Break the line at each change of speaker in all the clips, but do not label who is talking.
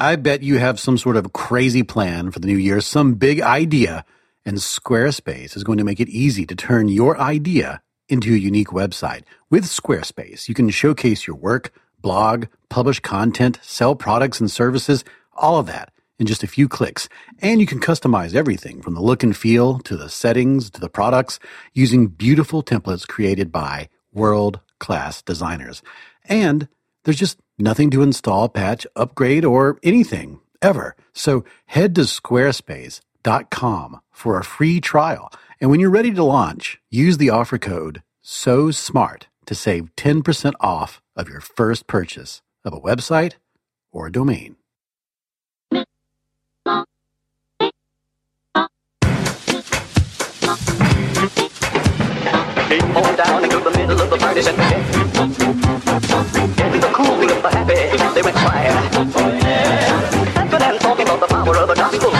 I bet you have some sort of crazy plan for the new year, some big idea, and Squarespace is going to make it easy to turn your idea into a unique website. With Squarespace, you can showcase your work, blog, publish content, sell products and services, all of that in just a few clicks. And you can customize everything from the look and feel to the settings to the products using beautiful templates created by world class designers. And there's just nothing to install, patch, upgrade, or anything ever. So head to squarespace.com for a free trial. And when you're ready to launch, use the offer code so smart to save 10% off of your first purchase of a website or a domain.
On down into the middle of the party cool happy, they went and talking about the power of the gospel.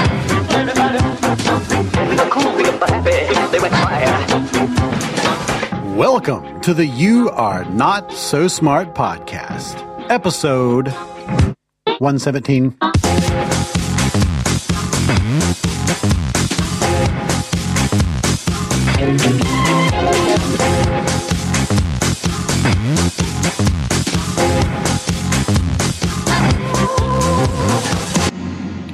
Welcome to the You Are Not So Smart podcast, episode 117.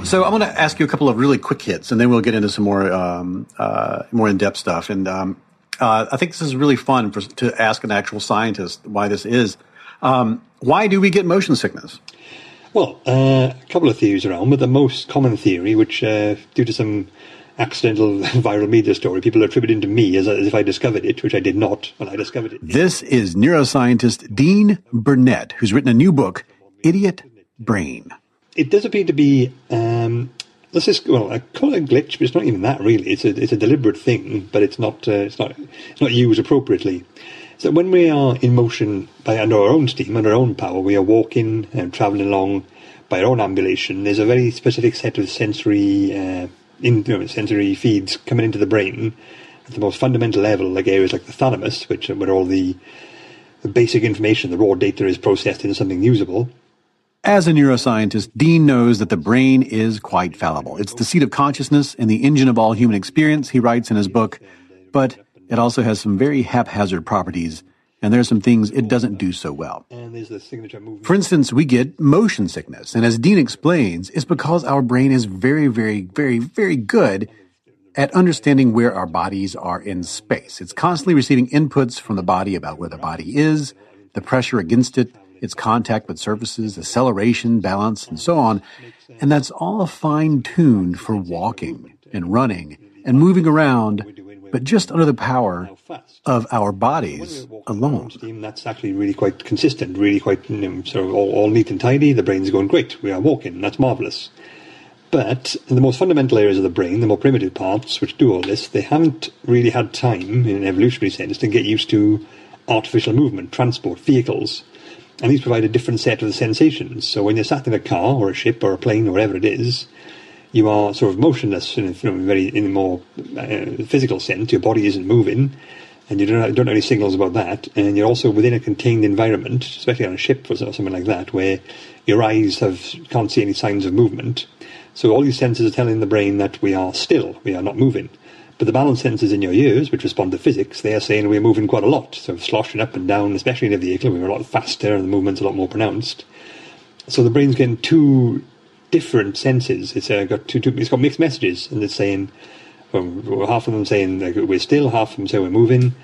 So I want to ask you a couple of really quick hits, and then we'll get into some more um, uh, more in depth stuff. And um, uh, I think this is really fun for, to ask an actual scientist why this is. Um, why do we get motion sickness?
Well, uh, a couple of theories around, but the most common theory, which uh, due to some accidental viral media story, people are attributing to me as, as if I discovered it, which I did not when I discovered it.
This is neuroscientist Dean Burnett, who's written a new book, Idiot Brain.
It does appear to be, um, let's just well, I call it a glitch, but it's not even that really. It's a it's a deliberate thing, but it's not uh, it's not it's not used appropriately. So when we are in motion by under our own steam, under our own power, we are walking and travelling along by our own ambulation. There's a very specific set of sensory uh, in, you know, sensory feeds coming into the brain at the most fundamental level, like areas like the thalamus, which where all the, the basic information, the raw data, is processed into something usable.
As a neuroscientist, Dean knows that the brain is quite fallible. It's the seat of consciousness and the engine of all human experience, he writes in his book, but it also has some very haphazard properties, and there are some things it doesn't do so well.
And there's the signature movement.
For instance, we get motion sickness, and as Dean explains, it's because our brain is very, very, very, very good at understanding where our bodies are in space. It's constantly receiving inputs from the body about where the body is, the pressure against it, its contact with surfaces, acceleration, balance, and so on. And that's all fine tuned for walking and running and moving around, but just under the power of our bodies alone.
That's actually really quite consistent, really quite you know, sort of all, all neat and tidy. The brain's going great. We are walking. That's marvelous. But in the most fundamental areas of the brain, the more primitive parts which do all this, they haven't really had time, in an evolutionary sense, to get used to artificial movement, transport, vehicles. And these provide a different set of sensations. So when you're sat in a car or a ship or a plane or whatever it is, you are sort of motionless in a, very in a more uh, physical sense. Your body isn't moving, and you don't have, don't have any signals about that. And you're also within a contained environment, especially on a ship or something like that, where your eyes have can't see any signs of movement. So all these senses are telling the brain that we are still, we are not moving. But the balance sensors in your ears, which respond to physics, they are saying we're moving quite a lot, so sloshing up and down, especially in a vehicle, we're a lot faster and the movement's a lot more pronounced. So the brain's getting two different senses. It's uh, got two, two, it's got mixed messages, and it's saying well, half of them saying like, we're still, half of them say we're moving.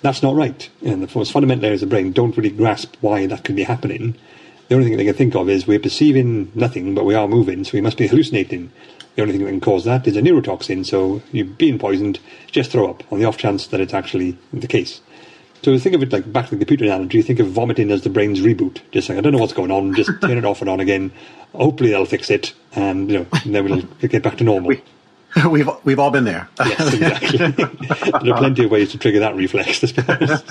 That's not right. And the most fundamental areas of the brain don't really grasp why that could be happening. The only thing they can think of is we're perceiving nothing, but we are moving, so we must be hallucinating. The only thing that can cause that is a neurotoxin, so you're being poisoned, just throw up on the off chance that it's actually the case. So think of it like back to the computer analogy, think of vomiting as the brain's reboot. Just like, I don't know what's going on, just turn it off and on again. Hopefully they'll fix it, and you know, and then we'll get back to normal.
we've we've all been there.
Yes, exactly. there are plenty of ways to trigger that reflex. To be honest.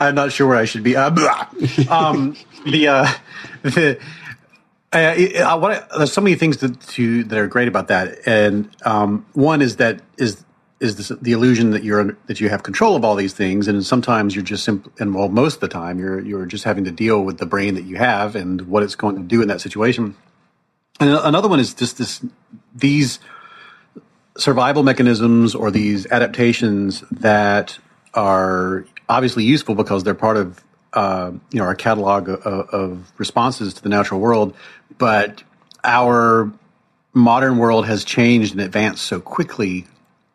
I'm not sure where I should be. Uh, um, the uh, the uh, I want there's so many things that to, that are great about that, and um, one is that is is this, the illusion that you're that you have control of all these things, and sometimes you're just simply, and well, most of the time you're you're just having to deal with the brain that you have and what it's going to do in that situation. And another one is just this these survival mechanisms or these adaptations that are obviously useful because they're part of uh, you know our catalog of, of, responses to the natural world, but our modern world has changed and advanced so quickly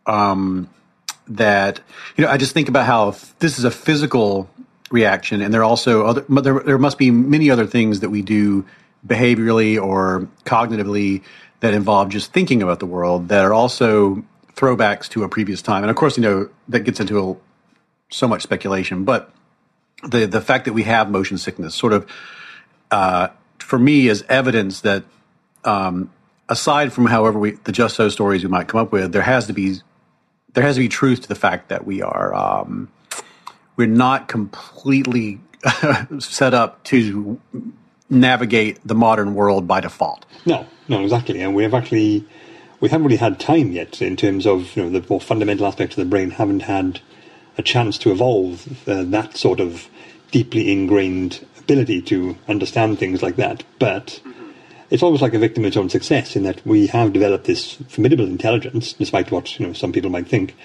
um, that you know I just think about how this is a physical reaction, and there are also other. There, there must be many other things that we do behaviorally or cognitively that involve just thinking about the world that are also throwbacks to a previous time. And of course, you know that gets into a, so much speculation, but the the fact that we have motion sickness sort of uh, for me is evidence that um, aside from however we the just so stories we might come up with, there has to be there has to be truth to the fact that we are um, we're not completely set up to navigate the modern world by default.
No, no, exactly. And we have actually we haven't really had time yet in terms of you know the more fundamental aspects of the brain haven't had a chance to evolve uh, that sort of deeply ingrained ability to understand things like that. But it's almost like a victim of its own success in that we have developed this formidable intelligence, despite what you know some people might think.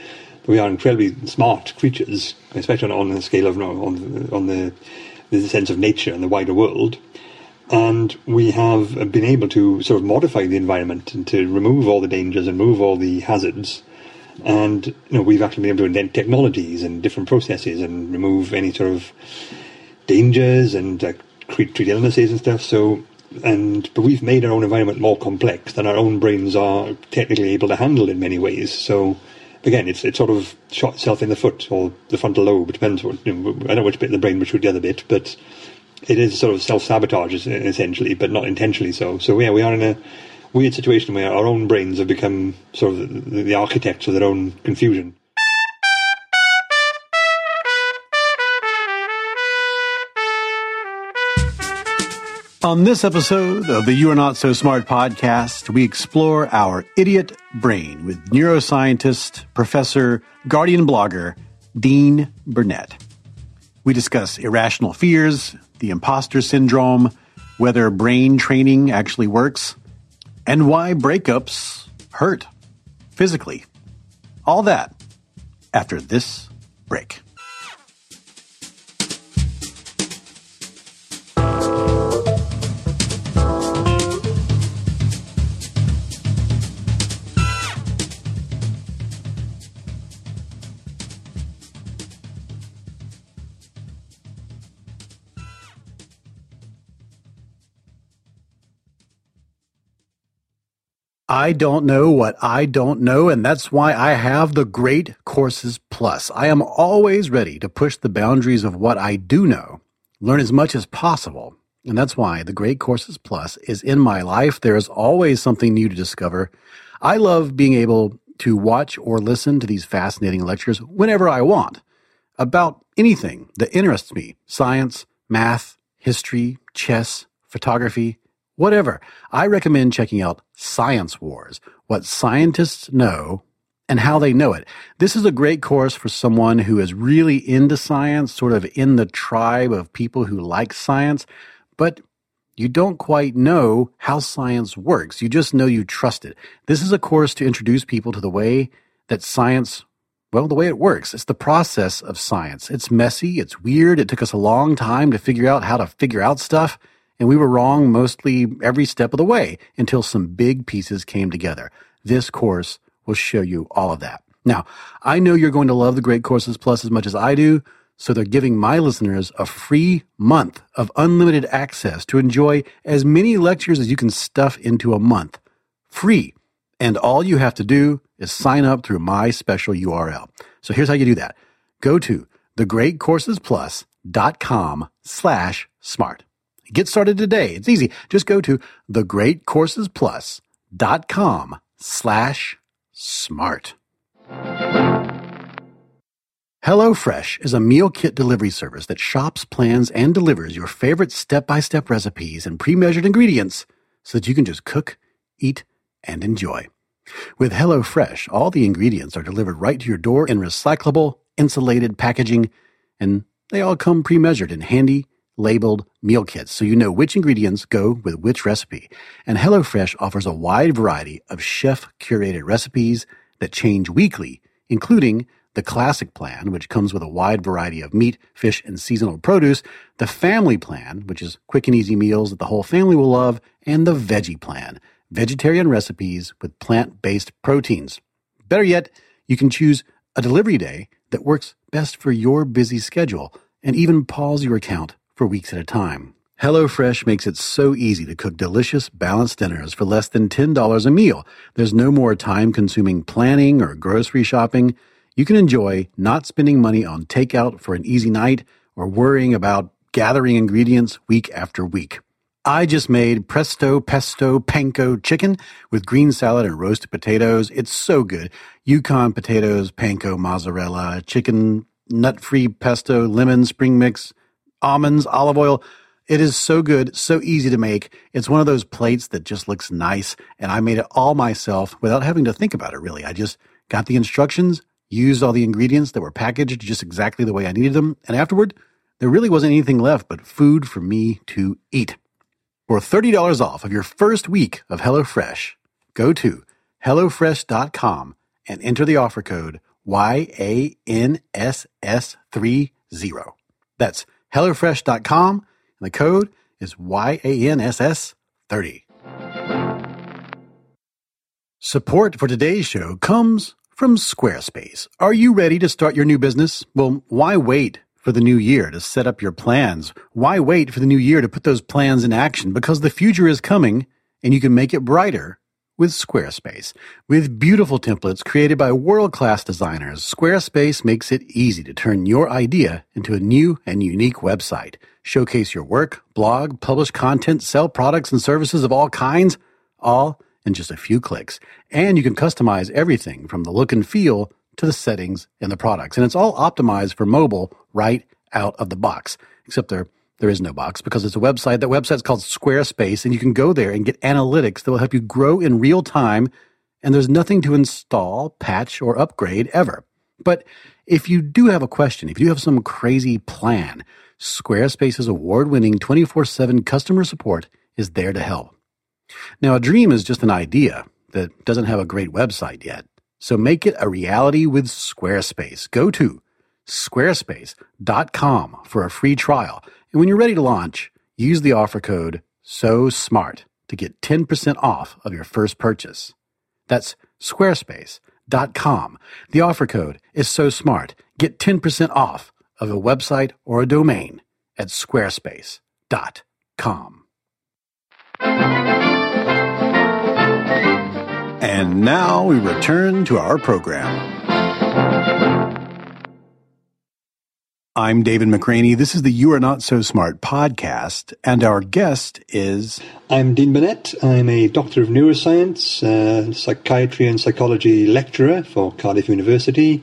We are incredibly smart creatures, especially on, on the scale of on, on the, the sense of nature and the wider world and we have been able to sort of modify the environment and to remove all the dangers and remove all the hazards. And you know, we've actually been able to invent technologies and different processes and remove any sort of dangers and uh, treat, treat illnesses and stuff. So, and but we've made our own environment more complex than our own brains are technically able to handle in many ways. So, again, it's it sort of shot itself in the foot or the frontal lobe. Depends. What, you know, I don't know which bit of the brain which would shoot the other bit, but it is sort of self sabotage essentially, but not intentionally so. So yeah, we are in a weird situation where our own brains have become sort of the, the architects of their own confusion.
On this episode of the You Are Not So Smart podcast, we explore our idiot brain with neuroscientist, professor, guardian blogger, Dean Burnett. We discuss irrational fears, the imposter syndrome, whether brain training actually works, and why breakups hurt physically. All that after this break. I don't know what I don't know, and that's why I have the Great Courses Plus. I am always ready to push the boundaries of what I do know, learn as much as possible. And that's why the Great Courses Plus is in my life. There is always something new to discover. I love being able to watch or listen to these fascinating lectures whenever I want about anything that interests me science, math, history, chess, photography, whatever. I recommend checking out Science Wars, what scientists know and how they know it. This is a great course for someone who is really into science, sort of in the tribe of people who like science, but you don't quite know how science works. You just know you trust it. This is a course to introduce people to the way that science well, the way it works, it's the process of science. It's messy, it's weird. It took us a long time to figure out how to figure out stuff and we were wrong mostly every step of the way until some big pieces came together. This course will show you all of that. Now, I know you're going to love the Great Courses Plus as much as I do, so they're giving my listeners a free month of unlimited access to enjoy as many lectures as you can stuff into a month. Free. And all you have to do is sign up through my special URL. So here's how you do that. Go to thegreatcoursesplus.com slash smart. Get started today. It's easy. Just go to thegreatcoursesplus.com slash smart. HelloFresh is a meal kit delivery service that shops, plans, and delivers your favorite step-by-step recipes and pre-measured ingredients so that you can just cook, eat, and enjoy. With HelloFresh, all the ingredients are delivered right to your door in recyclable, insulated packaging, and they all come pre-measured in handy, labeled meal kits so you know which ingredients go with which recipe. And HelloFresh offers a wide variety of chef curated recipes that change weekly, including the classic plan, which comes with a wide variety of meat, fish, and seasonal produce, the family plan, which is quick and easy meals that the whole family will love, and the veggie plan, vegetarian recipes with plant based proteins. Better yet, you can choose a delivery day that works best for your busy schedule and even pause your account for weeks at a time. HelloFresh makes it so easy to cook delicious, balanced dinners for less than $10 a meal. There's no more time consuming planning or grocery shopping. You can enjoy not spending money on takeout for an easy night or worrying about gathering ingredients week after week. I just made presto pesto panko chicken with green salad and roasted potatoes. It's so good. Yukon potatoes, panko mozzarella, chicken, nut free pesto, lemon spring mix, almonds, olive oil. It is so good, so easy to make. It's one of those plates that just looks nice. And I made it all myself without having to think about it really. I just got the instructions, used all the ingredients that were packaged just exactly the way I needed them. And afterward, there really wasn't anything left but food for me to eat. For $30 off of your first week of HelloFresh, go to HelloFresh.com and enter the offer code YANSS30. That's HelloFresh.com and the code is YANSS30. Support for today's show comes from Squarespace. Are you ready to start your new business? Well, why wait for the new year to set up your plans? Why wait for the new year to put those plans in action? Because the future is coming and you can make it brighter with Squarespace. With beautiful templates created by world class designers, Squarespace makes it easy to turn your idea into a new and unique website. Showcase your work, blog, publish content, sell products and services of all kinds, all in just a few clicks. And you can customize everything from the look and feel to the settings and the products. And it's all optimized for mobile right out of the box, except there there is no box because it's a website. That website's called Squarespace, and you can go there and get analytics that will help you grow in real time. And there's nothing to install, patch, or upgrade ever. But if you do have a question, if you have some crazy plan, Squarespace's award winning 24 7 customer support is there to help. Now, a dream is just an idea that doesn't have a great website yet. So make it a reality with Squarespace. Go to squarespace.com for a free trial. And when you're ready to launch, use the offer code so smart to get 10% off of your first purchase. That's squarespace.com. The offer code is so smart. Get 10% off of a website or a domain at squarespace.com. And now we return to our program. I'm David McRaney. This is the You Are Not So Smart podcast, and our guest is.
I'm Dean Burnett. I'm a Doctor of Neuroscience, uh, Psychiatry and Psychology lecturer for Cardiff University,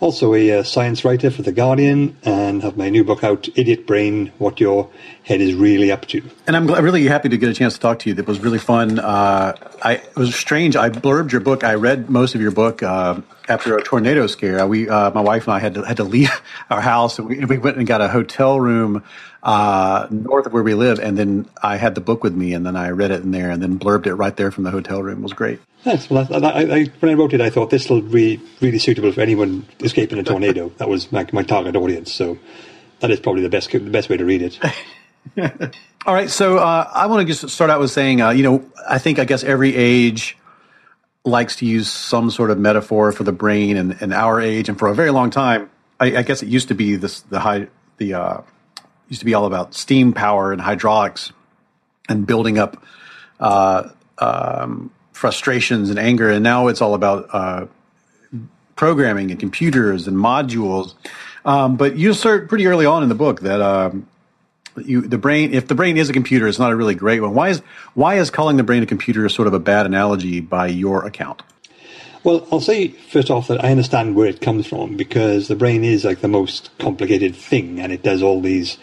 also a uh, science writer for The Guardian, and have my new book out, Idiot Brain What Your Head is Really Up to.
And I'm really happy to get a chance to talk to you. That was really fun. Uh, I, it was strange. I blurbed your book. I read most of your book uh, after a tornado scare. We, uh, my wife and I had to, had to leave our house, and we, we went and got a hotel room uh, north of where we live. And then I had the book with me, and then I read it in there, and then blurbed it right there from the hotel room. It was great.
Yes, well, I, I, I, when I wrote it, I thought this will be really suitable for anyone escaping a tornado. that was my, my target audience. So that is probably the best the best way to read
it. All right, so uh, I want to just start out with saying, uh, you know, I think I guess every age likes to use some sort of metaphor for the brain, and, and our age, and for a very long time, I, I guess it used to be this the high the uh, used to be all about steam power and hydraulics and building up uh, um, frustrations and anger, and now it's all about uh, programming and computers and modules. Um, but you assert pretty early on in the book that um, you, the brain, if the brain is a computer, it's not a really great one. Why is why is calling the brain a computer sort of a bad analogy by your account?
Well, I'll say first off that I understand where it comes from because the brain is like the most complicated thing, and it does all these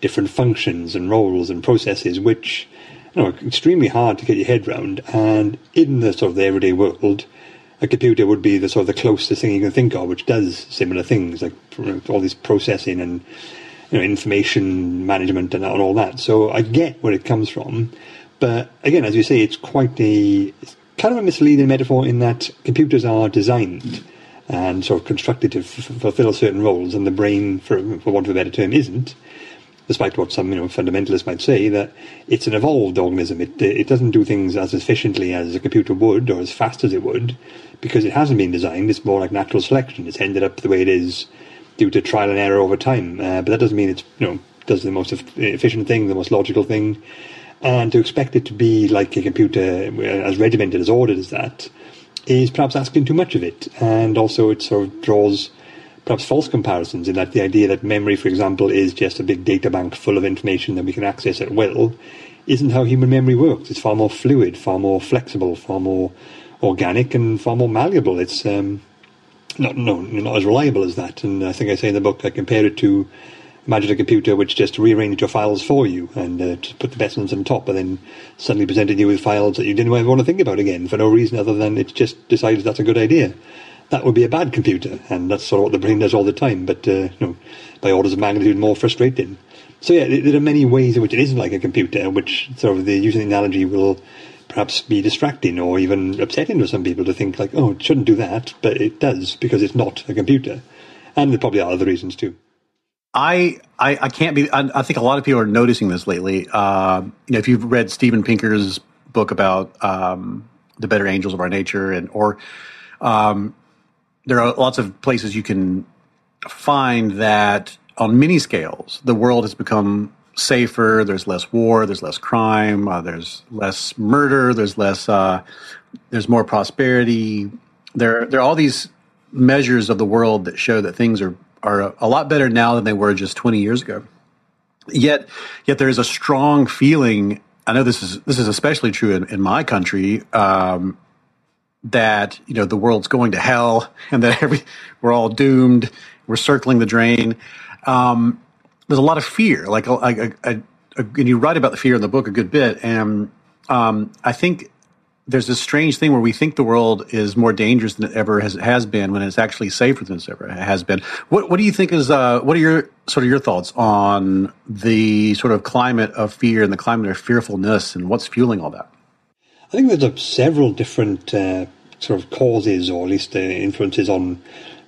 different functions and roles and processes, which you know, extremely hard to get your head around. And in the sort of the everyday world, a computer would be the sort of the closest thing you can think of, which does similar things like all this processing and you know, information management and, all that. So I get where it comes from, but again, as you say, it's quite it's kind of a misleading metaphor in that computers are designed and sort of constructed to f- fulfill certain roles, and the brain, for, for want of a better term, isn't. Despite what some you know fundamentalists might say, that it's an evolved organism. It it doesn't do things as efficiently as a computer would or as fast as it would, because it hasn't been designed. It's more like natural selection. It's ended up the way it is due to trial and error over time. Uh, but that doesn't mean it's you know does the most efficient thing, the most logical thing. And to expect it to be like a computer as regimented as ordered as that is perhaps asking too much of it. And also, it sort of draws perhaps false comparisons in that the idea that memory, for example, is just a big data bank full of information that we can access at will isn't how human memory works. It's far more fluid, far more flexible, far more organic, and far more malleable. It's um, not no not as reliable as that. And I think I say in the book I compare it to imagine a computer which just rearranged your files for you and uh, put the best ones on top, and then suddenly presented you with files that you didn't ever want to think about again for no reason other than it just decided that's a good idea. That would be a bad computer, and that's sort of what the brain does all the time. But uh, by orders of magnitude, more frustrating. So yeah, there are many ways in which it isn't like a computer, which sort of the using the analogy will perhaps be distracting or even upsetting to some people to think like, oh, it shouldn't do that, but it does because it's not a computer. And there probably are other reasons too.
I, I, I can't be. I, I, think a lot of people are noticing this lately. Uh, you know, if you've read Steven Pinker's book about um, the better angels of our nature, and or um, there are lots of places you can find that on many scales the world has become safer. There's less war. There's less crime. Uh, there's less murder. There's less. Uh, there's more prosperity. There, there are all these measures of the world that show that things are are a lot better now than they were just 20 years ago. Yet, yet there is a strong feeling. I know this is this is especially true in, in my country. Um, that you know the world's going to hell and that every we're all doomed. We're circling the drain. Um, there's a lot of fear. Like, I, I, I, and you write about the fear in the book a good bit. And um, I think there's this strange thing where we think the world is more dangerous than it ever has, has been when it's actually safer than it ever has been. What, what do you think is, uh, what are your sort of your thoughts on the sort of climate of fear and the climate of fearfulness and what's fueling all that?
I think there's a, several different uh, sort of causes or at least uh, influences on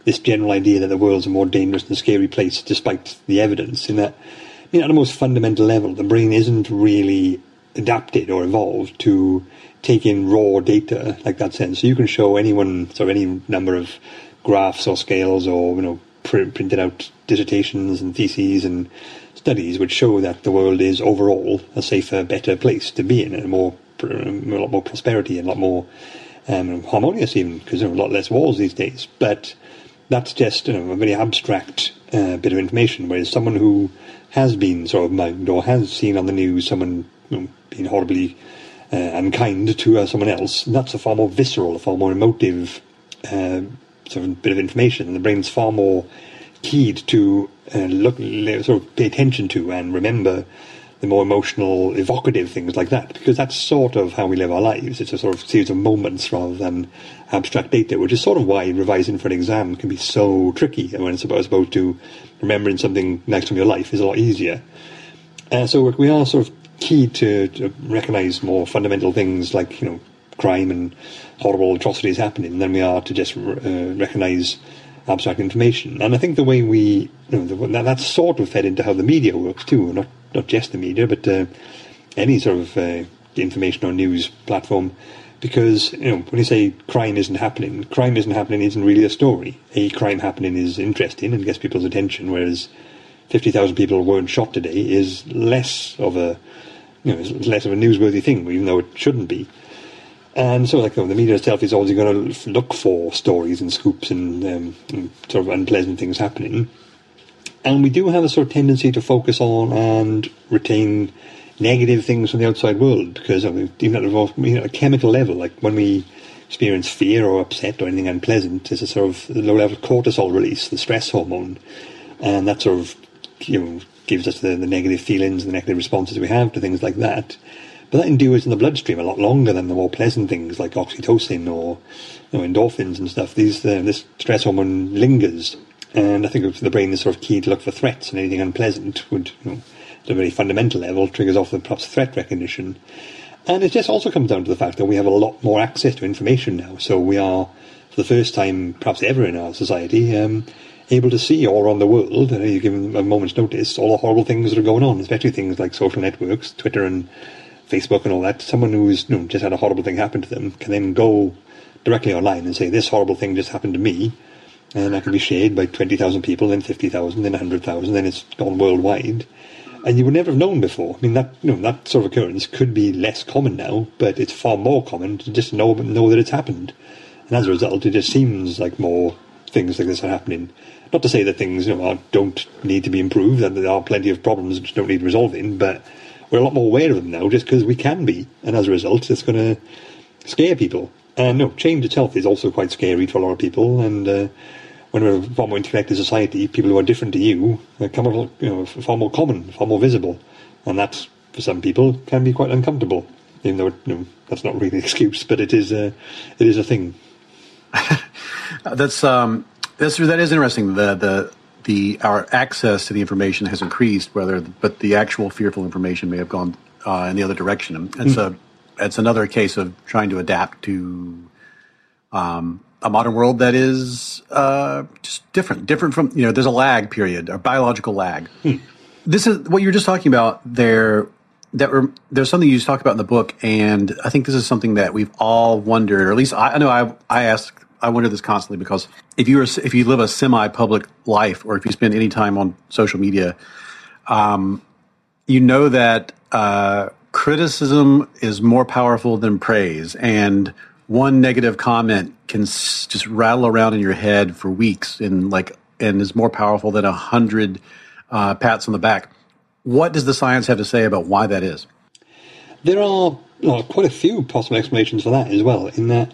this general idea that the world's a more dangerous and scary place despite the evidence in that, I mean, at a most fundamental level, the brain isn't really adapted or evolved to take in raw data like that sense. So you can show anyone sort of any number of graphs or scales or you know pr- printed out dissertations and theses and studies which show that the world is overall a safer, better place to be in, and a more a lot more prosperity and a lot more um, harmonious even because there are a lot less wars these days. But that's just you know a very abstract uh, bit of information. Whereas someone who has been sort of mugged or has seen on the news someone you know, being horribly uh, kind to uh, someone else, that's a far more visceral, a far more emotive uh, sort of bit of information, and the brain's far more keyed to uh, look, sort of pay attention to and remember the more emotional, evocative things like that, because that's sort of how we live our lives. It's a sort of series of moments rather than abstract data, which is sort of why revising for an exam can be so tricky when it's about, opposed to remembering something next from your life is a lot easier. Uh, so we are sort of key to, to recognise more fundamental things like you know crime and horrible atrocities happening than we are to just uh, recognise abstract information. And I think the way we you know the, that's sort of fed into how the media works too, not not just the media, but uh, any sort of uh, information or news platform. Because you know when you say crime isn't happening, crime isn't happening isn't really a story. A crime happening is interesting and gets people's attention, whereas fifty thousand people weren't shot today is less of a you know, it's less of a newsworthy thing, even though it shouldn't be. And so, like, the media itself is always going to look for stories and scoops and, um, and, sort of unpleasant things happening. And we do have a sort of tendency to focus on and retain negative things from the outside world because I mean, even at you know, a chemical level, like when we experience fear or upset or anything unpleasant, there's a sort of low level cortisol release, the stress hormone, and that sort of you know gives us the, the negative feelings, and the negative responses we have to things like that. But that endures in the bloodstream a lot longer than the more pleasant things like oxytocin or you know, endorphins and stuff. These uh, this stress hormone lingers, And I think the brain is sort of key to look for threats, and anything unpleasant would, you know, at a very fundamental level, triggers off the perhaps threat recognition. And it just also comes down to the fact that we have a lot more access to information now. So we are, for the first time, perhaps ever in our society, um, able to see all around the world, you give them a moment's notice, all the horrible things that are going on, especially things like social networks, Twitter and Facebook and all that. Someone who's you know, just had a horrible thing happen to them can then go directly online and say, this horrible thing just happened to me, and that can be shared by 20,000 people, then 50,000, then 100,000, then it's gone worldwide. And you would never have known before. I mean, that you know, that sort of occurrence could be less common now, but it's far more common to just know know that it's happened. And as a result, it just seems like more things like this are happening. Not to say that things you know, don't need to be improved, and there are plenty of problems which don't need resolving, but we're a lot more aware of them now just because we can be. And as a result, it's going to scare people. And no, change itself is also quite scary to a lot of people, and uh, when we're far more interconnected society, people who are different to you become you know, far more common, far more visible, and that for some people can be quite uncomfortable. Even though you know, that's not really an excuse, but it is a it is a thing.
that's um, that's that is interesting. The the the our access to the information has increased, whether but the actual fearful information may have gone uh, in the other direction. It's mm. a it's another case of trying to adapt to um, a modern world that is uh, just different, different from you know. There's a lag period, a biological lag. Hmm. This is what you were just talking about there. That were, there's something you just talk about in the book, and I think this is something that we've all wondered, or at least I, I know I I ask I wonder this constantly because if you if you live a semi-public life, or if you spend any time on social media, um, you know that uh, criticism is more powerful than praise, and one negative comment can s- just rattle around in your head for weeks and like and is more powerful than a hundred uh, pats on the back. What does the science have to say about why that is?
There are well, quite a few possible explanations for that as well. In that,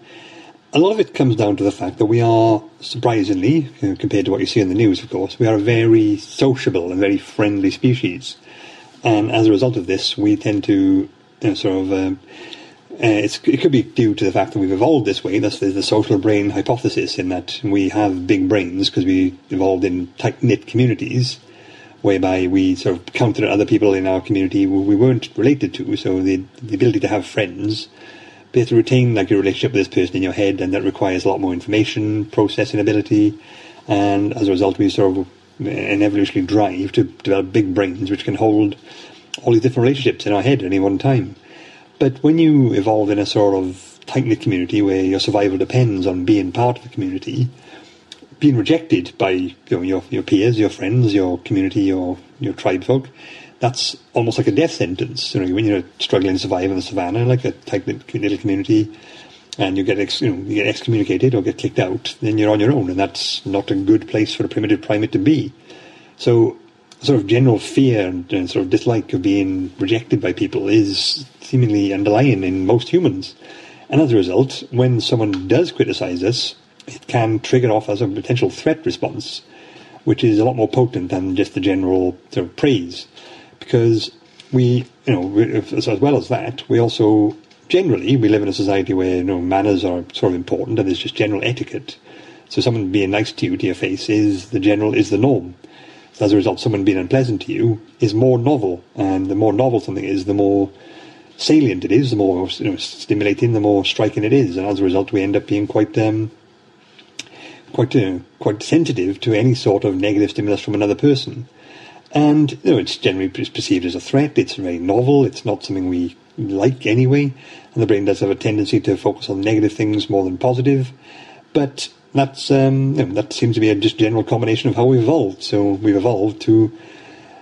a lot of it comes down to the fact that we are surprisingly, you know, compared to what you see in the news, of course, we are a very sociable and very friendly species, and as a result of this, we tend to you know, sort of um, uh, it could be due to the fact that we've evolved this way. That's the, the social brain hypothesis, in that we have big brains because we evolved in tight knit communities, whereby we sort of counted other people in our community who we weren't related to. So the the ability to have friends, but to retain like your relationship with this person in your head, and that requires a lot more information processing ability, and as a result, we sort of an evolutionary drive to develop big brains which can hold all these different relationships in our head at any one time. But when you evolve in a sort of tight knit community where your survival depends on being part of the community, being rejected by you know, your your peers, your friends, your community, your your tribe folk, that's almost like a death sentence. You know, when you're struggling to survive in the savannah, like a tight knit little community, and you get ex, you, know, you get excommunicated or get kicked out, then you're on your own, and that's not a good place for a primitive primate to be. So sort of general fear and, and, sort of dislike of being rejected by people is seemingly underlying in most humans. And as a result, when someone does criticize us, it can trigger off as a potential threat response, which is a lot more potent than just the general sort of praise. Because we, you know, as, as well as that, we also generally we live in a society where you know manners are sort of important and there's just general etiquette. So someone being nice to you to your face is the general is the norm So as a result, someone being unpleasant to you is more novel, and the more novel something is, the more salient it is, the more you know, stimulating, the more striking it is, and as a result, we end up being quite um, quite uh, quite sensitive to any sort of negative stimulus from another person. And you know, it's generally perceived as a threat. It's very novel. It's not something we like anyway, and the brain does have a tendency to focus on negative things more than positive. But that's um, you know, that seems to be a just general combination of how we've evolved. So we've evolved to, you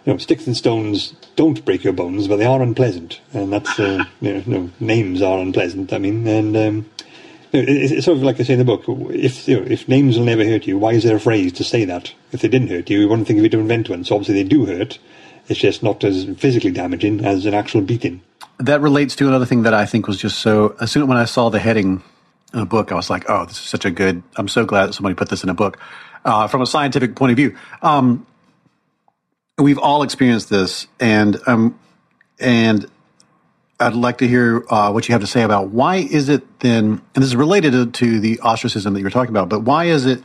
know, sticks and stones don't break your bones, but they are unpleasant, and that's uh, you know, names are unpleasant. I mean, and um, it's sort of like I say in the book: if you know, if names will never hurt you, why is there a phrase to say that? If they didn't hurt you, you wouldn't think of it to invent one. So obviously they do hurt. It's just not as physically damaging as an actual beating.
That relates to another thing that I think was just so. As soon as when I saw the heading in a book, I was like, oh, this is such a good. I'm so glad that somebody put this in a book. Uh, from a scientific point of view, um, we've all experienced this, and um, and I'd like to hear uh, what you have to say about why is it then, and this is related to, to the ostracism that you were talking about, but why is it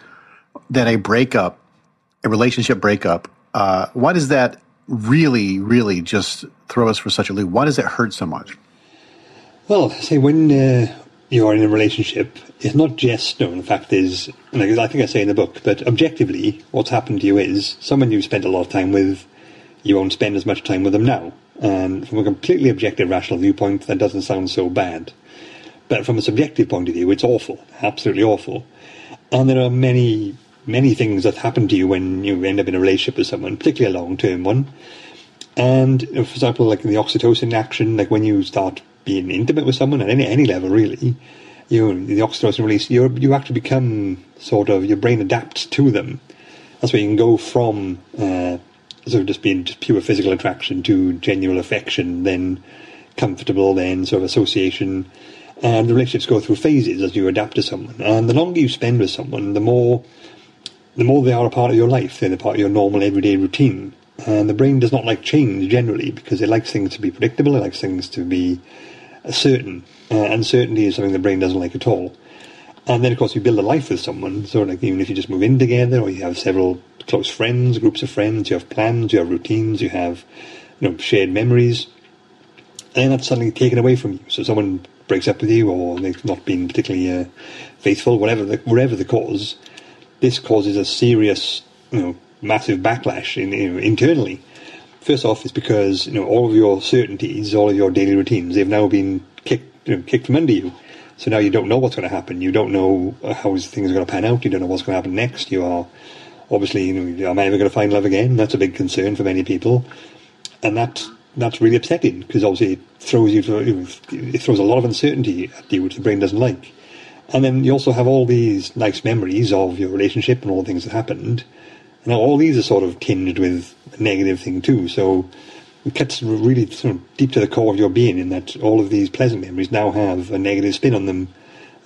that a breakup a relationship breakup, uh, why does that really, really just throw us for such a loop? Why does it hurt so much?
Well, say when uh, you are in a relationship, it's not just, no, the fact is, like I think I say in the book, but objectively, what's happened to you is someone you've spent a lot of time with, you won't spend as much time with them now. And from a completely objective, rational viewpoint, that doesn't sound so bad. But from a subjective point of view, it's awful, absolutely awful. And there are many, many things that happen to you when you end up in a relationship with someone, particularly a long term one. And for example, like the oxytocin action, like when you start being intimate with someone at any any level, really, you the oxytocin release, you you actually become sort of your brain adapts to them. That's where you can go from uh, sort of just being just pure physical attraction to genuine affection, then comfortable, then sort of association, and the relationships go through phases as you adapt to someone. And the longer you spend with someone, the more the more they are a part of your life. They're a part of your normal everyday routine. And the brain does not like change generally because it likes things to be predictable. It likes things to be certain. Uh, uncertainty is something the brain doesn't like at all. And then, of course, you build a life with someone. So, like, even if you just move in together, or you have several close friends, groups of friends, you have plans, you have routines, you have, you know, shared memories, and that's suddenly taken away from you. So, someone breaks up with you, or they've not been particularly uh, faithful, whatever the, whatever the cause, this causes a serious, you know, massive backlash in, you know, internally. First off, it's because you know all of your certainties, all of your daily routines, they've now been kicked you know, kicked from under you. So now you don't know what's going to happen. You don't know uh, how things are going to pan out. You don't know what's going to happen next. You are obviously, you know, am I ever going to find love again? That's a big concern for many people, and that that's really upsetting because obviously it throws you to, it throws a lot of uncertainty at you, which the brain doesn't like. And then you also have all these nice memories of your relationship and all the things that happened. Now all these are sort of tinged with a negative thing too. So it cuts really sort of deep to the core of your being in that all of these pleasant memories now have a negative spin on them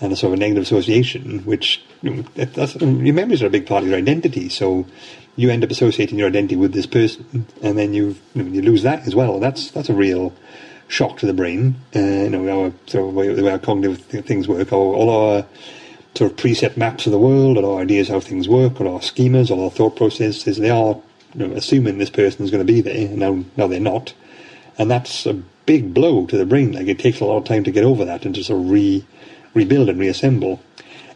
and a sort of a negative association, which you know, that's, your memories are a big part of your identity. So you end up associating your identity with this person, and then you you, lose that as well. That's that's a real shock to the brain. Uh, you know, our, so the way our cognitive things work, all, all our sort of preset maps of the world, or our ideas how things work, or our schemas, or our thought processes, they are you know, assuming this person is going to be there, and now, now they're not. And that's a big blow to the brain. Like, it takes a lot of time to get over that and to sort of re, rebuild and reassemble.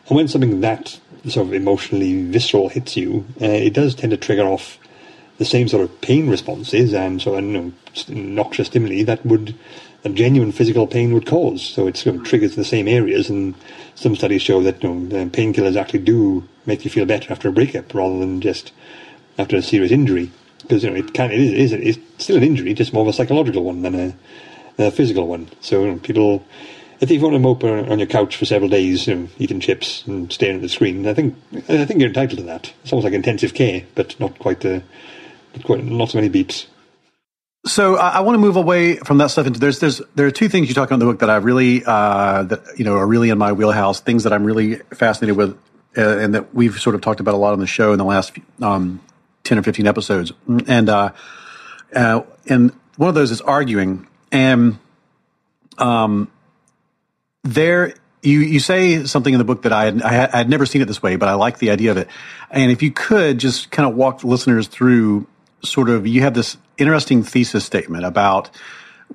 And when something that sort of emotionally visceral hits you, uh, it does tend to trigger off the same sort of pain responses and so you know, noxious stimuli that would a genuine physical pain would cause. So it sort of triggers the same areas, and some studies show that you know, painkillers actually do make you feel better after a breakup rather than just after a serious injury. Because you know it can it is, it is it's still an injury, just more of a psychological one than a, a physical one. So you know, people. If you want to mope on your couch for several days, you know, eating chips and staring at the screen, I think I think you're entitled to that. It's almost like intensive care, but not quite the, not quite not so many beats.
So I, I want to move away from that stuff into there's there's there are two things you talk about in the book that I really uh, that you know are really in my wheelhouse. Things that I'm really fascinated with, uh, and that we've sort of talked about a lot on the show in the last um, ten or fifteen episodes. And uh, uh, and one of those is arguing, and um, there you you say something in the book that I had, I had never seen it this way, but I like the idea of it. And if you could just kind of walk the listeners through sort of you have this interesting thesis statement about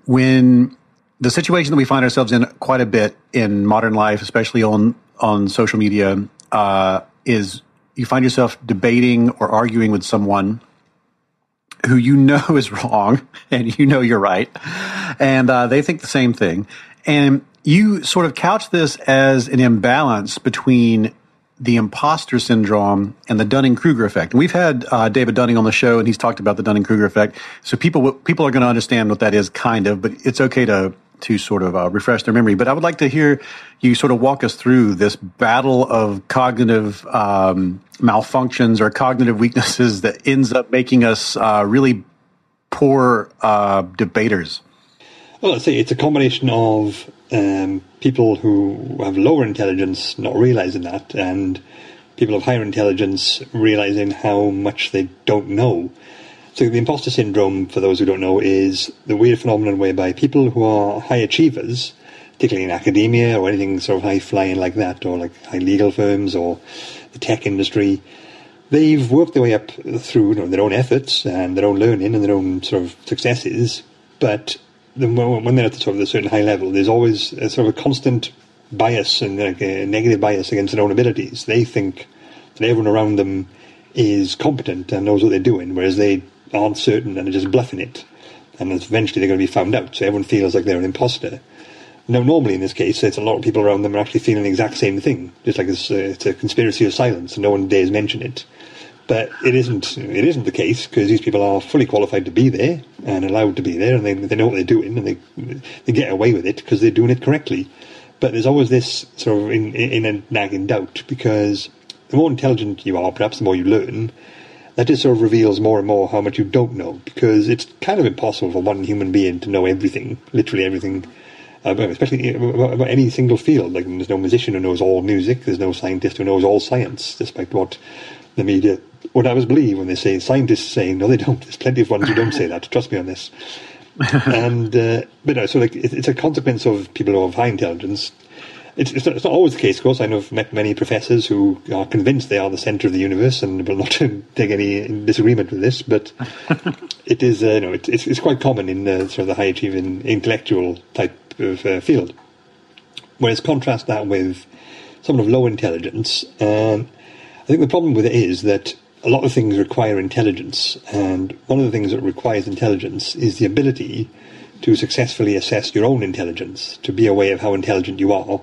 when the situation that we find ourselves in quite a bit in modern life, especially on on social media, uh, is you find yourself debating or arguing with someone who you know is wrong and you know you're right, and uh, they think the same thing, and you sort of couch this as an imbalance between the imposter syndrome and the Dunning Kruger effect. And we've had uh, David Dunning on the show, and he's talked about the Dunning Kruger effect. So people people are going to understand what that is, kind of, but it's okay to to sort of uh, refresh their memory. But I would like to hear you sort of walk us through this battle of cognitive um, malfunctions or cognitive weaknesses that ends up making us uh, really poor uh, debaters.
Well, I'd say it's a combination of um, people who have lower intelligence not realizing that, and people of higher intelligence realizing how much they don't know. So the imposter syndrome, for those who don't know, is the weird phenomenon whereby people who are high achievers, particularly in academia or anything sort of high flying like that, or like high legal firms or the tech industry, they've worked their way up through you know, their own efforts and their own learning and their own sort of successes. But when they're at the sort of a certain high level, there's always a sort of a constant bias and like a negative bias against their own abilities. They think that everyone around them is competent and knows what they're doing, whereas they aren't certain and are just bluffing it. And eventually they're going to be found out. So everyone feels like they're an imposter. Now, normally in this case, it's a lot of people around them are actually feeling the exact same thing, just like it's, uh, it's a conspiracy of silence, and no one dares mention it. But it isn't. It isn't the case because these people are fully qualified to be there and allowed to be there, and they, they know what they're doing, and they they get away with it because they're doing it correctly. But there's always this sort of in, in a nagging doubt because the more intelligent you are, perhaps the more you learn, that just sort of reveals more and more how much you don't know because it's kind of impossible for one human being to know everything, literally everything, uh, especially about any single field. Like there's no musician who knows all music, there's no scientist who knows all science, despite what the media would always believe when they say scientists saying no, they don't. There's plenty of ones who don't say that. Trust me on this. and uh, but no, so like it, it's a consequence of people who have high intelligence. It's, it's, not, it's not always the case, of course. I know I've met many professors who are convinced they are the centre of the universe and will not take any disagreement with this. But it is, uh, you know, it, it's, it's quite common in uh, sort of the high achieving intellectual type of uh, field. Whereas contrast that with someone of low intelligence, um, I think the problem with it is that a lot of things require intelligence, and one of the things that requires intelligence is the ability to successfully assess your own intelligence, to be aware of how intelligent you are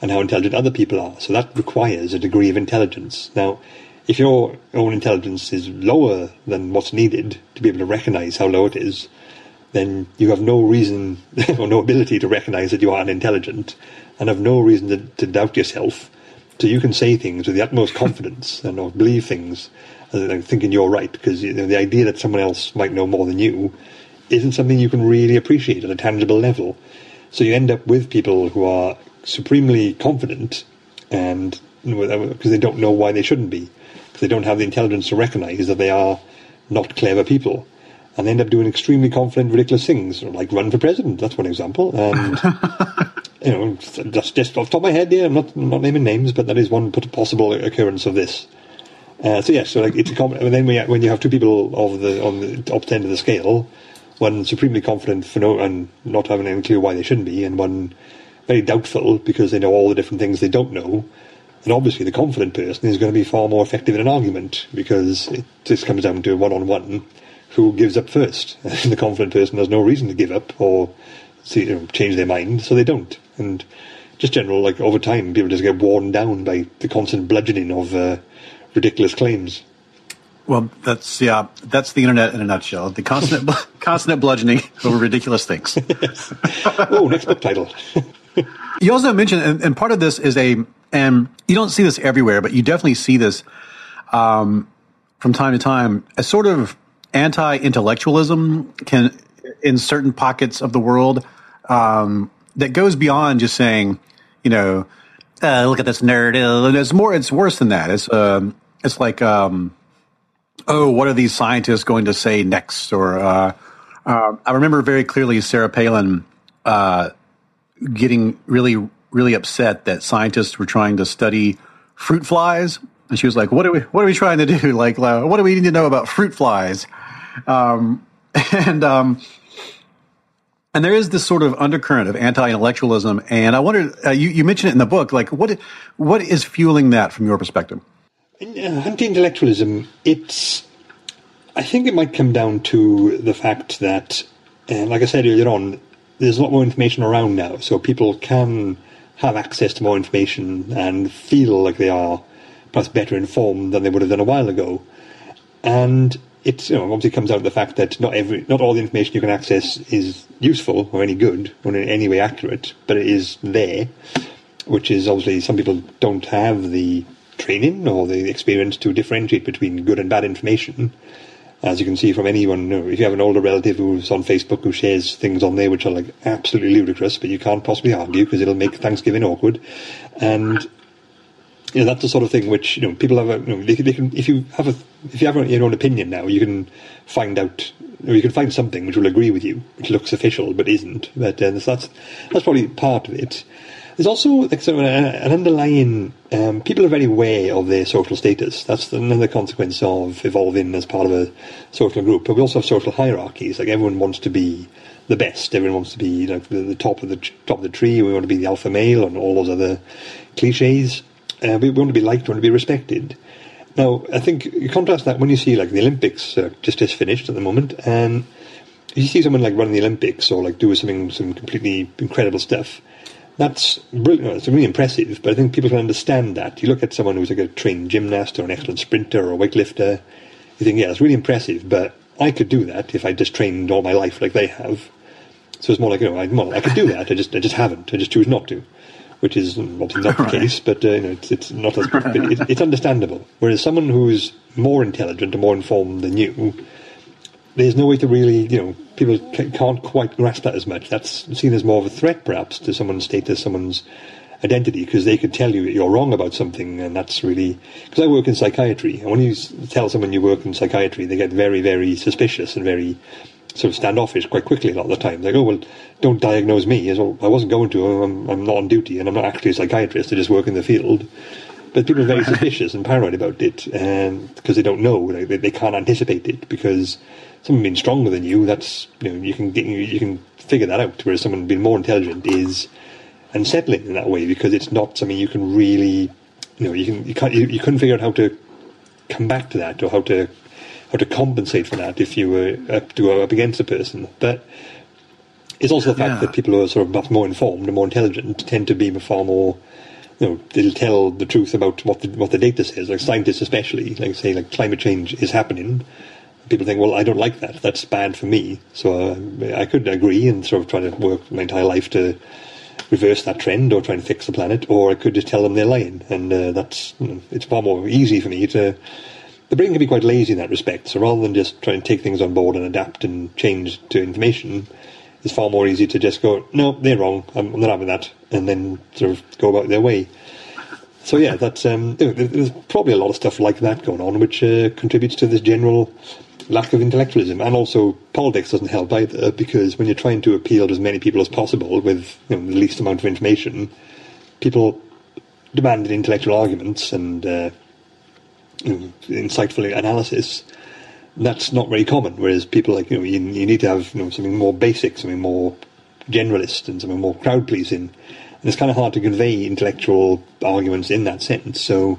and how intelligent other people are. So that requires a degree of intelligence. Now, if your own intelligence is lower than what's needed to be able to recognize how low it is, then you have no reason or no ability to recognize that you are unintelligent and have no reason to, to doubt yourself. So you can say things with the utmost confidence and or believe things and thinking you're right because you know, the idea that someone else might know more than you isn't something you can really appreciate at a tangible level. So you end up with people who are supremely confident and because they don't know why they shouldn't be. Because they don't have the intelligence to recognize that they are not clever people. And they end up doing extremely confident ridiculous things like run for president. That's one example. And you know that's just off the top of my head yeah I'm not, I'm not naming names but that is one possible occurrence of this. Uh, so yeah, so like it's a com- and then when you have two people of the on the opposite end of the scale, one supremely confident for no and not having any clue why they shouldn't be, and one very doubtful because they know all the different things they don't know. And obviously, the confident person is going to be far more effective in an argument because it just comes down to one-on-one who gives up first. And the confident person has no reason to give up or see, you know, change their mind, so they don't. And just general, like over time, people just get worn down by the constant bludgeoning of. Uh, ridiculous claims.
Well, that's yeah, that's the internet in a nutshell. The constant constant bludgeoning over ridiculous things.
yes. Oh, next book title.
you also mentioned, and, and, part of this is a, and you don't see this everywhere, but you definitely see this um, from time to time. A sort of anti-intellectualism can, in certain pockets of the world, um, that goes beyond just saying, you know, uh, look at this nerd. Uh, it's more. It's worse than that. It's um, it's like, um, oh, what are these scientists going to say next? Or uh, uh, I remember very clearly Sarah Palin uh, getting really, really upset that scientists were trying to study fruit flies, and she was like, "What are we? What are we trying to do? Like, uh, what do we need to know about fruit flies?" Um, and um, and there is this sort of undercurrent of anti-intellectualism, and I wonder, uh, you, you mentioned it in the book, like what what is fueling that from your perspective?
anti-intellectualism, it's. I think it might come down to the fact that, and like I said earlier on, there's a lot more information around now, so people can have access to more information and feel like they are perhaps better informed than they would have done a while ago. And it you know, obviously comes out of the fact that not every, not all the information you can access is useful or any good or in any way accurate, but it is there, which is obviously some people don't have the training or the experience to differentiate between good and bad information. As you can see from anyone, you know, if you have an older relative who's on Facebook who shares things on there which are like absolutely ludicrous, but you can't possibly argue because it'll make Thanksgiving awkward, and you know that's the sort of thing which you know people have. A, you know, they, they can if you have a if you have your own opinion now, you can find out or you can find something which will agree with you, which looks official but isn't. But uh, that's that's probably part of it. There's also like sort of an, underlying. Um, people are very aware of their social status. That's another consequence of evolving as part of a social group. But we also have social hierarchies. Like everyone wants to be the best. Everyone wants to be you know, the, the top of the top of the tree. We want to be the alpha male and all those other cliches. Uh, we want to be liked. We want to be respected. Now, I think you contrast that when you see like the Olympics uh, just just finished at the moment, and you see someone like running the Olympics or like doing something some completely incredible stuff. That's brilliant. It's really impressive, but I think people can understand that. You look at someone who's like a trained gymnast or an excellent sprinter or a weightlifter, you think, yeah, it's really impressive, but I could do that if I just trained all my life like they have. So it's more like, you know, I, well, I could do that, I just, I just haven't. I just choose not to, which is obviously not the case, but uh, you know, it's, it's not as, it, it's understandable. Whereas someone who's more intelligent and more informed than you, there's no way to really, you know, people can't quite grasp that as much. That's seen as more of a threat, perhaps, to someone's status, someone's identity, because they could tell you that you're wrong about something, and that's really. Because I work in psychiatry, and when you tell someone you work in psychiatry, they get very, very suspicious and very sort of standoffish quite quickly a lot of the time. They oh, go, well, don't diagnose me. I wasn't going to. I'm, I'm not on duty, and I'm not actually a psychiatrist. I just work in the field. But people are very suspicious and paranoid about it, um, and because they don't know, like, they, they can't anticipate it. Because someone being stronger than you, that's you know you can get, you, you can figure that out. Whereas someone being more intelligent is unsettling in that way because it's not something you can really, you know, you can you can't you, you couldn't figure out how to come back to that or how to how to compensate for that if you were up to go up against a person. But it's also the fact
Yeah.
that people who are sort of much more informed and more intelligent tend to be far more, you know, they'll tell the truth about what the, what the data says. Like scientists, especially, like say, like climate change is happening. People think, well, I don't like that. That's bad for me. So uh, I could agree and sort of try to work my entire life to reverse that trend or try and fix the planet, or I could just tell them they're lying. And uh, that's you know, it's far more easy for me to. The brain can be quite lazy in that respect. So rather than just try and take things on board and adapt and change to information, it's far more easy to just go, no, they're wrong. I'm not having that, and then sort of go about their way. So yeah, that's um, there's probably a lot of stuff like that going on, which uh, contributes to this general lack of intellectualism, and also politics doesn't help either because when you're trying to appeal to as many people as possible with you know, the least amount of information, people demanded intellectual arguments and uh, insightful analysis. That's not very common. Whereas people like you know you, you need to have you know something more basic, something more generalist, and something more crowd pleasing. And it's kind of hard to convey intellectual arguments in that sense. So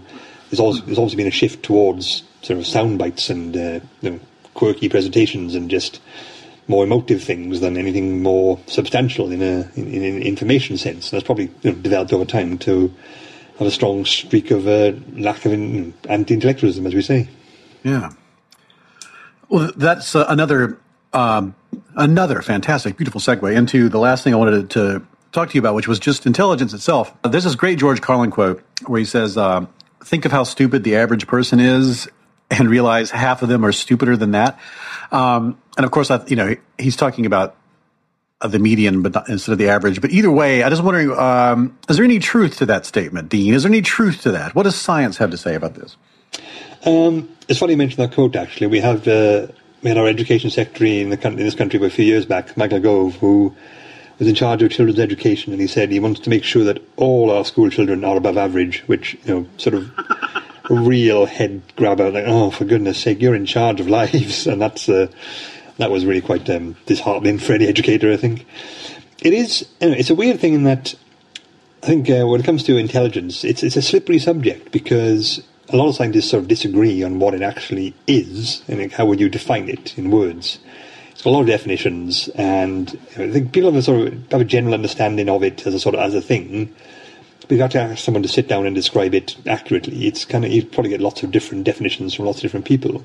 there's also there's been a shift towards sort of sound bites and uh, you know, quirky presentations and just more emotive things than anything more substantial in a in, in an information sense. And that's probably developed over time to have a strong streak of uh, lack of in, anti-intellectualism, as we say.
Yeah. Well, that's uh, another um, another fantastic, beautiful segue into the last thing I wanted to talk to you about, which was just intelligence itself. This great George Carlin quote where he says, uh, "Think of how stupid the average person is, and realize half of them are stupider than that." Um, and of course, I, you know, he's talking about the median, but not, instead of the average. But either way, I just wondering: um, is there any truth to that statement, Dean? Is there any truth to that? What does science have to say about this?
Um, it's funny you mentioned that quote. Actually, we have uh, we had our education secretary in the coun- in this country a few years back, Michael Gove, who was in charge of children's education, and he said he wants to make sure that all our school children are above average, which you know, sort of a real head grabber. Like, oh, for goodness' sake, you're in charge of lives, and that's uh, that was really quite um, disheartening for any educator. I think it is. Anyway, it's a weird thing in that I think uh, when it comes to intelligence, it's it's a slippery subject because a lot of scientists sort of disagree on what it actually is and how would you define it in words. It's got a lot of definitions, and I think people have a sort of have a general understanding of it as a sort of as a thing. But if you have got to ask someone to sit down and describe it accurately, it's kind of you'd probably get lots of different definitions from lots of different people.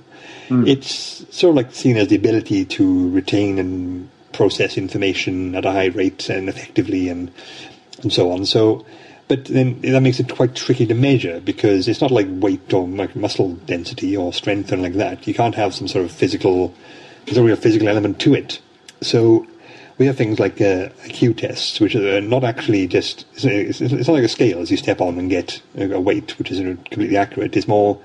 Hmm. It's sort of like seen as the ability to retain and process information at a high rate and effectively and and so on. So, but then that makes it quite tricky to measure because it's not like weight or like muscle density or strength and like that. You can't have some sort of physical, there's a real physical element to it. So we have things like uh, IQ tests, which are not actually just, it's, it's not like a scale as you step on and get a, weight, which is completely accurate. It's more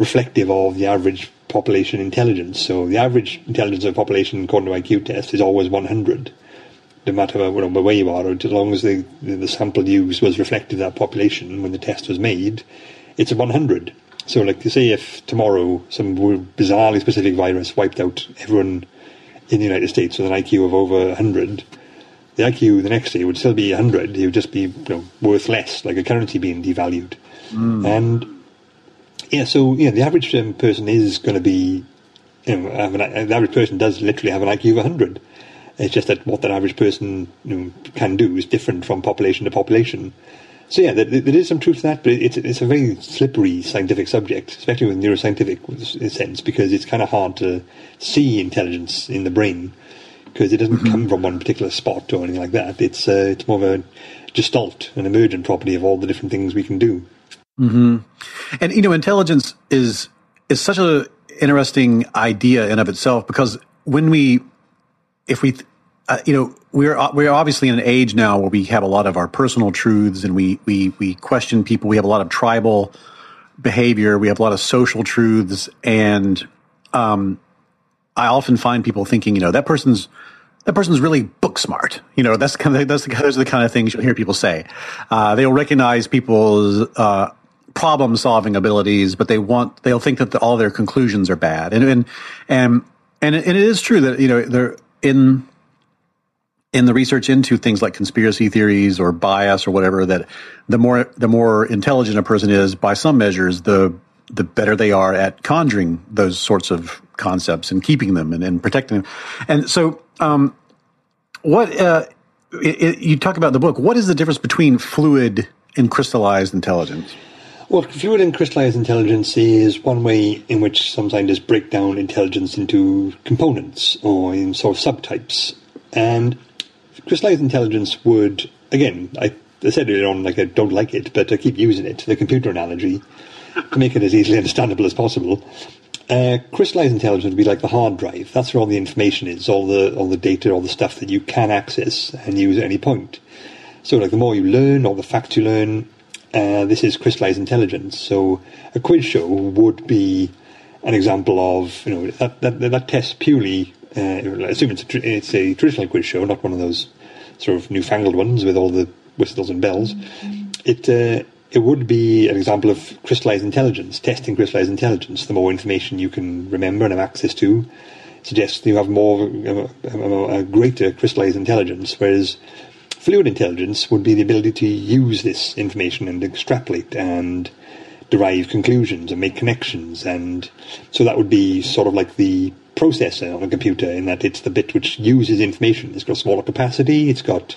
reflective of the average population intelligence. So the average intelligence of population according to IQ test is always 100 no matter where, where you are, as long as the, the sample used was reflective of that population when the test was made, it's a 100. So, like, you say if tomorrow some bizarrely specific virus wiped out everyone in the United States with an IQ of over 100, the IQ the next day would still be 100. It would just be you know, worth less, like a currency being devalued. Mm. And yeah, so yeah, the average um, person is going to be, you know, an, the average person does literally have an IQ of 100. It's just that what that average person you know, can do is different from population to population. So yeah, there, there is some truth to that, but it's it's a very slippery scientific subject, especially with neuroscientific sense, because it's kind of hard to see intelligence in the brain because it doesn't mm-hmm. come from one particular spot or anything like that. It's uh, it's more of a gestalt, an emergent property of all the different things we can do.
Mm-hmm. And you know, intelligence is is such a interesting idea in of itself because when we, if we, uh, you know, we're we're obviously in an age now where we have a lot of our personal truths and we we we question people. We have a lot of tribal behavior. We have a lot of social truths, and um, I often find people thinking, you know, that person's that person's really book smart. You know, that's kind of that's the, those are the kind of things you'll hear people say. Uh, they'll recognize people's uh, problem solving abilities, but they want they'll think that the, all their conclusions are bad. And and and and it is true that you know they're in in the research into things like conspiracy theories or bias or whatever that the more the more intelligent a person is by some measures the the better they are at conjuring those sorts of concepts and keeping them and, and protecting them. And so um, what uh, it, it, you talk about in the book. What is the difference between fluid and crystallized intelligence
well, fluid and crystallized intelligence is one way in which some scientists break down intelligence into components or in sort of subtypes. And crystallized intelligence would, again, I, I said earlier on, like I don't like it, but I keep using it, the computer analogy, to make it as easily understandable as possible. Uh, crystallized intelligence would be like the hard drive. That's where all the information is, all the all the data, all the stuff that you can access and use at any point. So, like the more you learn, all the facts you learn, uh, this is crystallized intelligence. So a quiz show would be an example of you know that that, that tests purely. Uh, assume it's a, it's a traditional quiz show, not one of those sort of newfangled ones with all the whistles and bells. It uh, it would be an example of crystallized intelligence, testing crystallized intelligence. The more information you can remember and have access to, suggests you have more, a, a greater crystallized intelligence. Whereas Fluid intelligence would be the ability to use this information and extrapolate and derive conclusions and make connections. And so that would be sort of like the processor on a computer in that it's the bit which uses information. It's got smaller capacity. It's got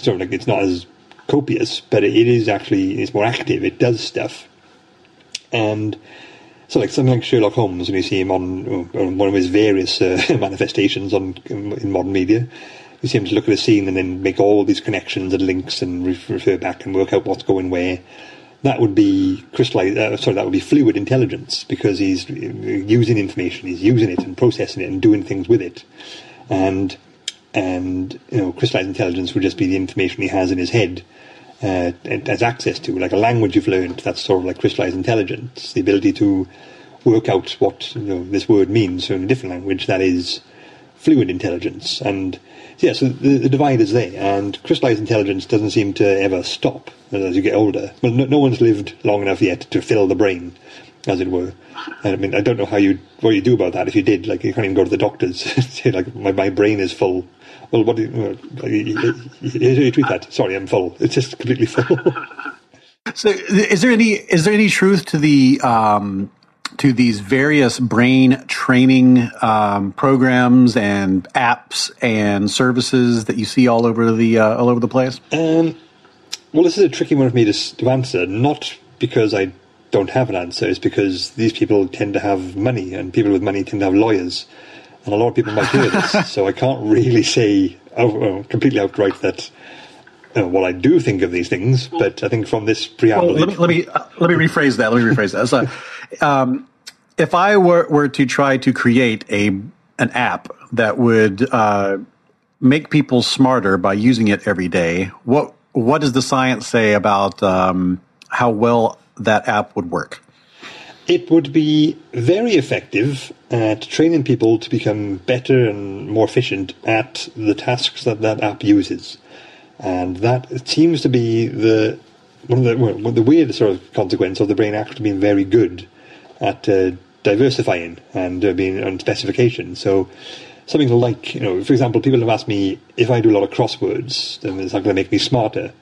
sort of like it's not as copious, but it is actually it's more active. It does stuff. And so, like something like Sherlock Holmes, when you see him on, on one of his various uh, manifestations on in modern media, you see him to look at a scene and then make all these connections and links and refer back and work out what's going where. That would be crystallized. Uh, sorry, that would be fluid intelligence because he's using information, he's using it and processing it and doing things with it. And and you know, crystallized intelligence would just be the information he has in his head uh, has access to, like a language you've learned. That's sort of like crystallized intelligence, the ability to work out what you know, this word means so in a different language. That is fluid intelligence, and yeah, so the, the, divide is there, and crystallized intelligence doesn't seem to ever stop as you get older. Well, no, no one's lived long enough yet to fill the brain, as it were. And I mean, I don't know how you what you do about that. If you did, like, you can't even go to the doctors say, like, my, my brain is full. Well, what do you, you, you, you tweet that? Sorry, I'm full. It's just completely full.
so, is there any is there any truth to the um, to these various brain training um, programs and apps and services that you see all over the uh, all over the place?
Um, well, this is a tricky one for me to, to answer. Not because I don't have an answer, it's because these people tend to have money, and people with money tend to have lawyers, and a lot of people might hear this. so I can't really say oh, completely outright that uh, well, I do think of these things, but I think from this preamble,
well, let me let me, uh, let me rephrase that. Let me rephrase that. So, um, if I were, were to try to create a an app that would uh, make people smarter by using it every day, what what does the science say about um, how well that app would work?
It would be very effective at training people to become better and more efficient at the tasks that that app uses. And that seems to be the one of the well, the weird sort of consequence of the brain actually being very good at uh, diversifying and uh, being on specification. So something like, you know, for example, people have asked me if I do a lot of crosswords, then is that going to make me smarter?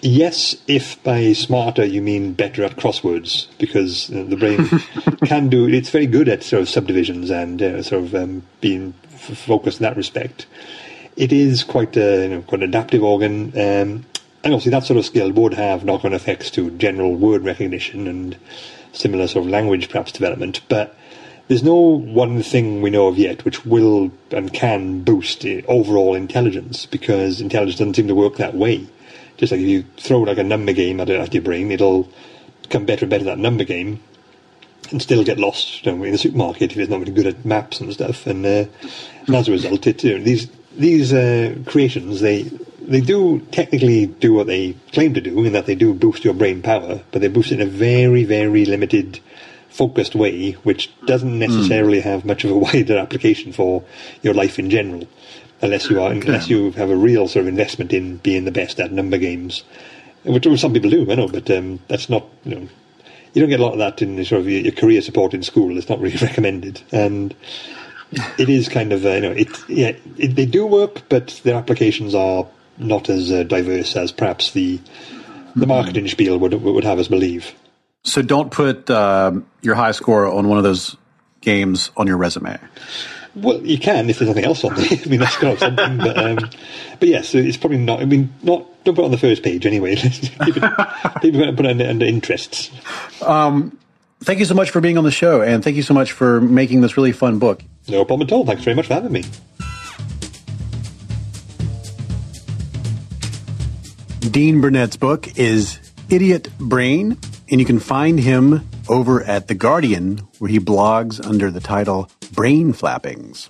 Yes, if by smarter you mean better at crosswords, because uh, the brain can do. It's very good at sort of subdivisions and uh, sort of um, being f- focused in that respect. It is quite a you know, quite an adaptive organ, um, and obviously that sort of skill would have knock-on effects to general word recognition and similar sort of language perhaps development. But there's no one thing we know of yet which will and can boost overall intelligence because intelligence doesn't seem to work that way. Just like if you throw like a number game at, at your brain, it'll become better and better at that number game and still get lost you know, in the supermarket if it's not really good at maps and stuff. And, uh, and as a result, it, you know, these these uh, creations they they do technically do what they claim to do in that they do boost your brain power, but they boost it in a very very limited focused way, which doesn't necessarily mm. have much of a wider application for your life in general, unless you are okay. unless you have a real sort of investment in being the best at number games, which some people do, I know, but um, that's not you know you don't get a lot of that in sort of your, your career support in school. It's not really recommended, and it is kind of uh, you know it yeah it, they do work, but their applications are not as uh, diverse as perhaps the the marketing spiel would would have us believe.
So don't put uh, your high score on one of those games on your resume.
Well, you can if there's nothing else on there. I mean, that's of something. But, um, but yes, it's probably not. I mean, not don't put it on the first page anyway. people, people going to put it under, under interests.
Um, thank you so much for being on the show, and thank you so much for making this really fun book.
No problem at all. Thanks very much for having me.
Dean Burnett's book is Idiot Brain and you can find him over at The Guardian, where he blogs under the title Brain Flappings.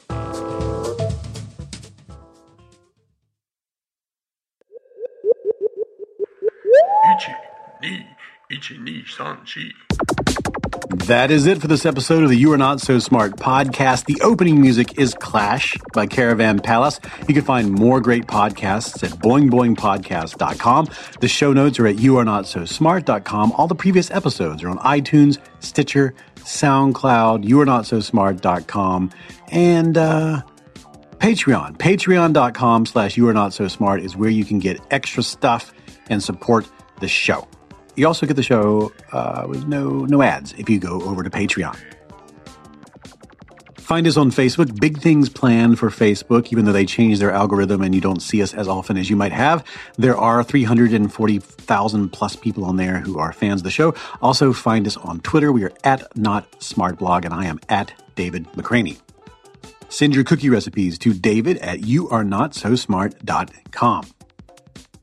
That is it for this episode of the You Are Not So Smart podcast. The opening music is Clash by Caravan Palace. You can find more great podcasts at boingboingpodcast.com. The show notes are at youarenotsosmart.com. All the previous episodes are on iTunes, Stitcher, SoundCloud, youarenotsosmart.com, and uh, Patreon. Patreon.com slash you are not so smart is where you can get extra stuff and support the show. You also get the show uh, with no no ads if you go over to Patreon. Find us on Facebook. Big things planned for Facebook, even though they changed their algorithm and you don't see us as often as you might have. There are 340,000 plus people on there who are fans of the show. Also, find us on Twitter. We are at Not Smart Blog, and I am at David McRaney. Send your cookie recipes to david at youarenotsosmart.com.